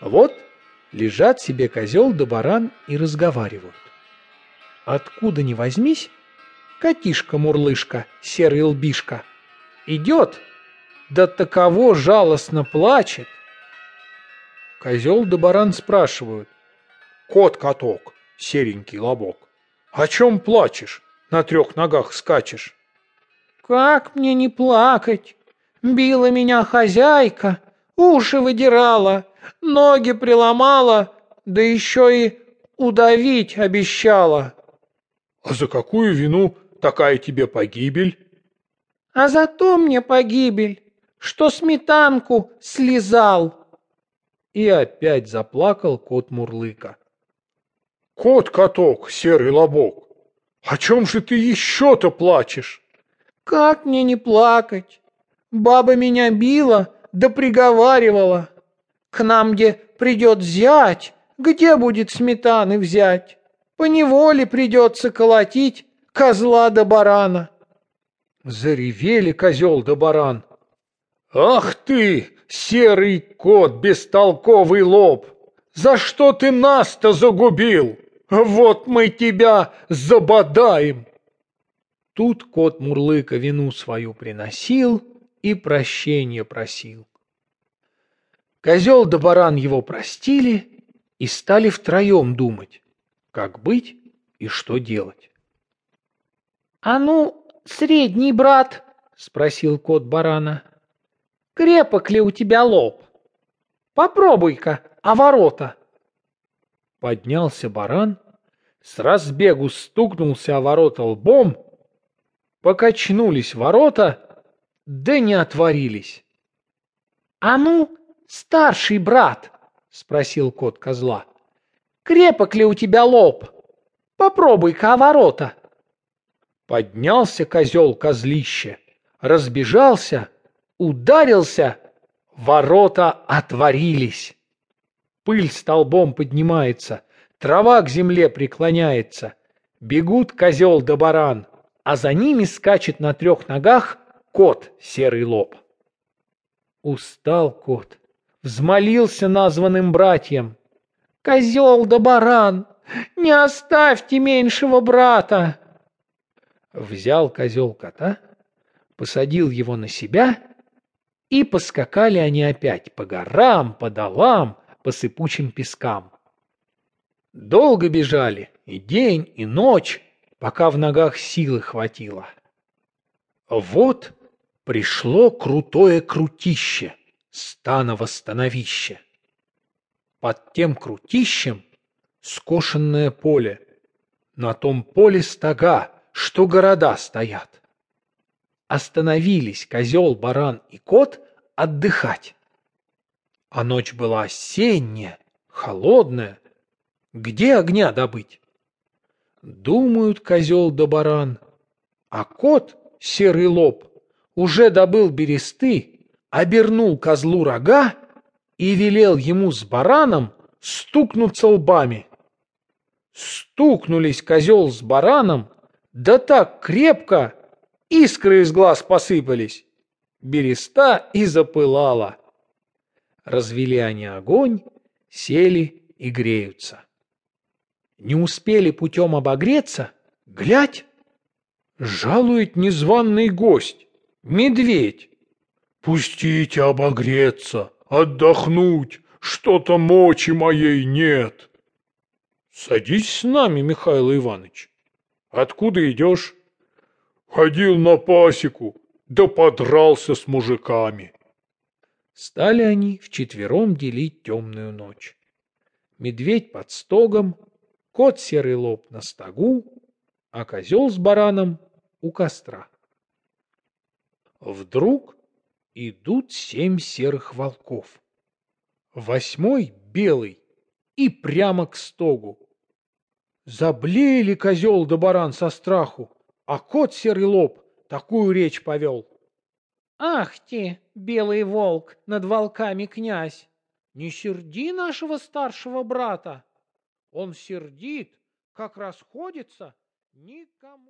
Вот лежат себе козел да баран и разговаривают. Откуда ни возьмись, котишка-мурлышка, серый лбишка, идет, да таково жалостно плачет. Козел да баран спрашивают. Кот-каток, серенький лобок, о чем плачешь, на трех ногах скачешь? Как мне не плакать? Била меня хозяйка, уши выдирала, ноги приломала, да еще и удавить обещала. А за какую вину такая тебе погибель? А за то мне погибель, что сметанку слезал. И опять заплакал кот Мурлыка. Кот-каток, серый лобок, о чем же ты еще-то плачешь? Как мне не плакать? Баба меня била да приговаривала. К нам где придет зять, где будет сметаны взять? По неволе придется колотить козла да барана. Заревели козел да баран. Ах ты, серый кот, бестолковый лоб! За что ты нас-то загубил? Вот мы тебя забодаем. Тут кот Мурлыка вину свою приносил и прощения просил. Козел да баран его простили и стали втроем думать, как быть и что делать. — А ну, средний брат, — спросил кот барана, — крепок ли у тебя лоб? Попробуй-ка, а ворота. Поднялся баран, с разбегу стукнулся о ворота лбом, покачнулись ворота, да не отворились. — А ну, старший брат, — спросил кот козла, — крепок ли у тебя лоб? Попробуй-ка ворота. Поднялся козел козлище, разбежался, ударился, ворота отворились. Пыль столбом поднимается, трава к земле преклоняется. Бегут козел да баран, а за ними скачет на трех ногах кот серый лоб. Устал кот, взмолился названным братьям. «Козел да баран, не оставьте меньшего брата!» Взял козел кота, посадил его на себя, и поскакали они опять по горам, по долам, по сыпучим пескам. Долго бежали, и день, и ночь, пока в ногах силы хватило. Вот пришло крутое крутище, станово становище. Под тем крутищем скошенное поле, на том поле стога, что города стоят. Остановились козел, баран и кот отдыхать. А ночь была осенняя, холодная. Где огня добыть? Думают козел да баран. А кот, серый лоб, уже добыл бересты, обернул козлу рога и велел ему с бараном стукнуться лбами. Стукнулись козел с бараном, да так крепко, искры из глаз посыпались. Береста и запылала. Развели они огонь, сели и греются. Не успели путем обогреться, глядь, жалует незваный гость, медведь. Пустите обогреться, отдохнуть, что-то мочи моей нет. Садись с нами, Михаил Иванович. Откуда идешь? Ходил на пасеку, да подрался с мужиками. Стали они вчетвером делить темную ночь. Медведь под стогом, кот серый лоб на стогу, а козел с бараном у костра. Вдруг идут семь серых волков. Восьмой белый и прямо к стогу. Заблеяли козел да баран со страху, а кот серый лоб такую речь повел. Ах ты, белый волк, над волками князь! Не серди нашего старшего брата. Он сердит, как расходится, никому...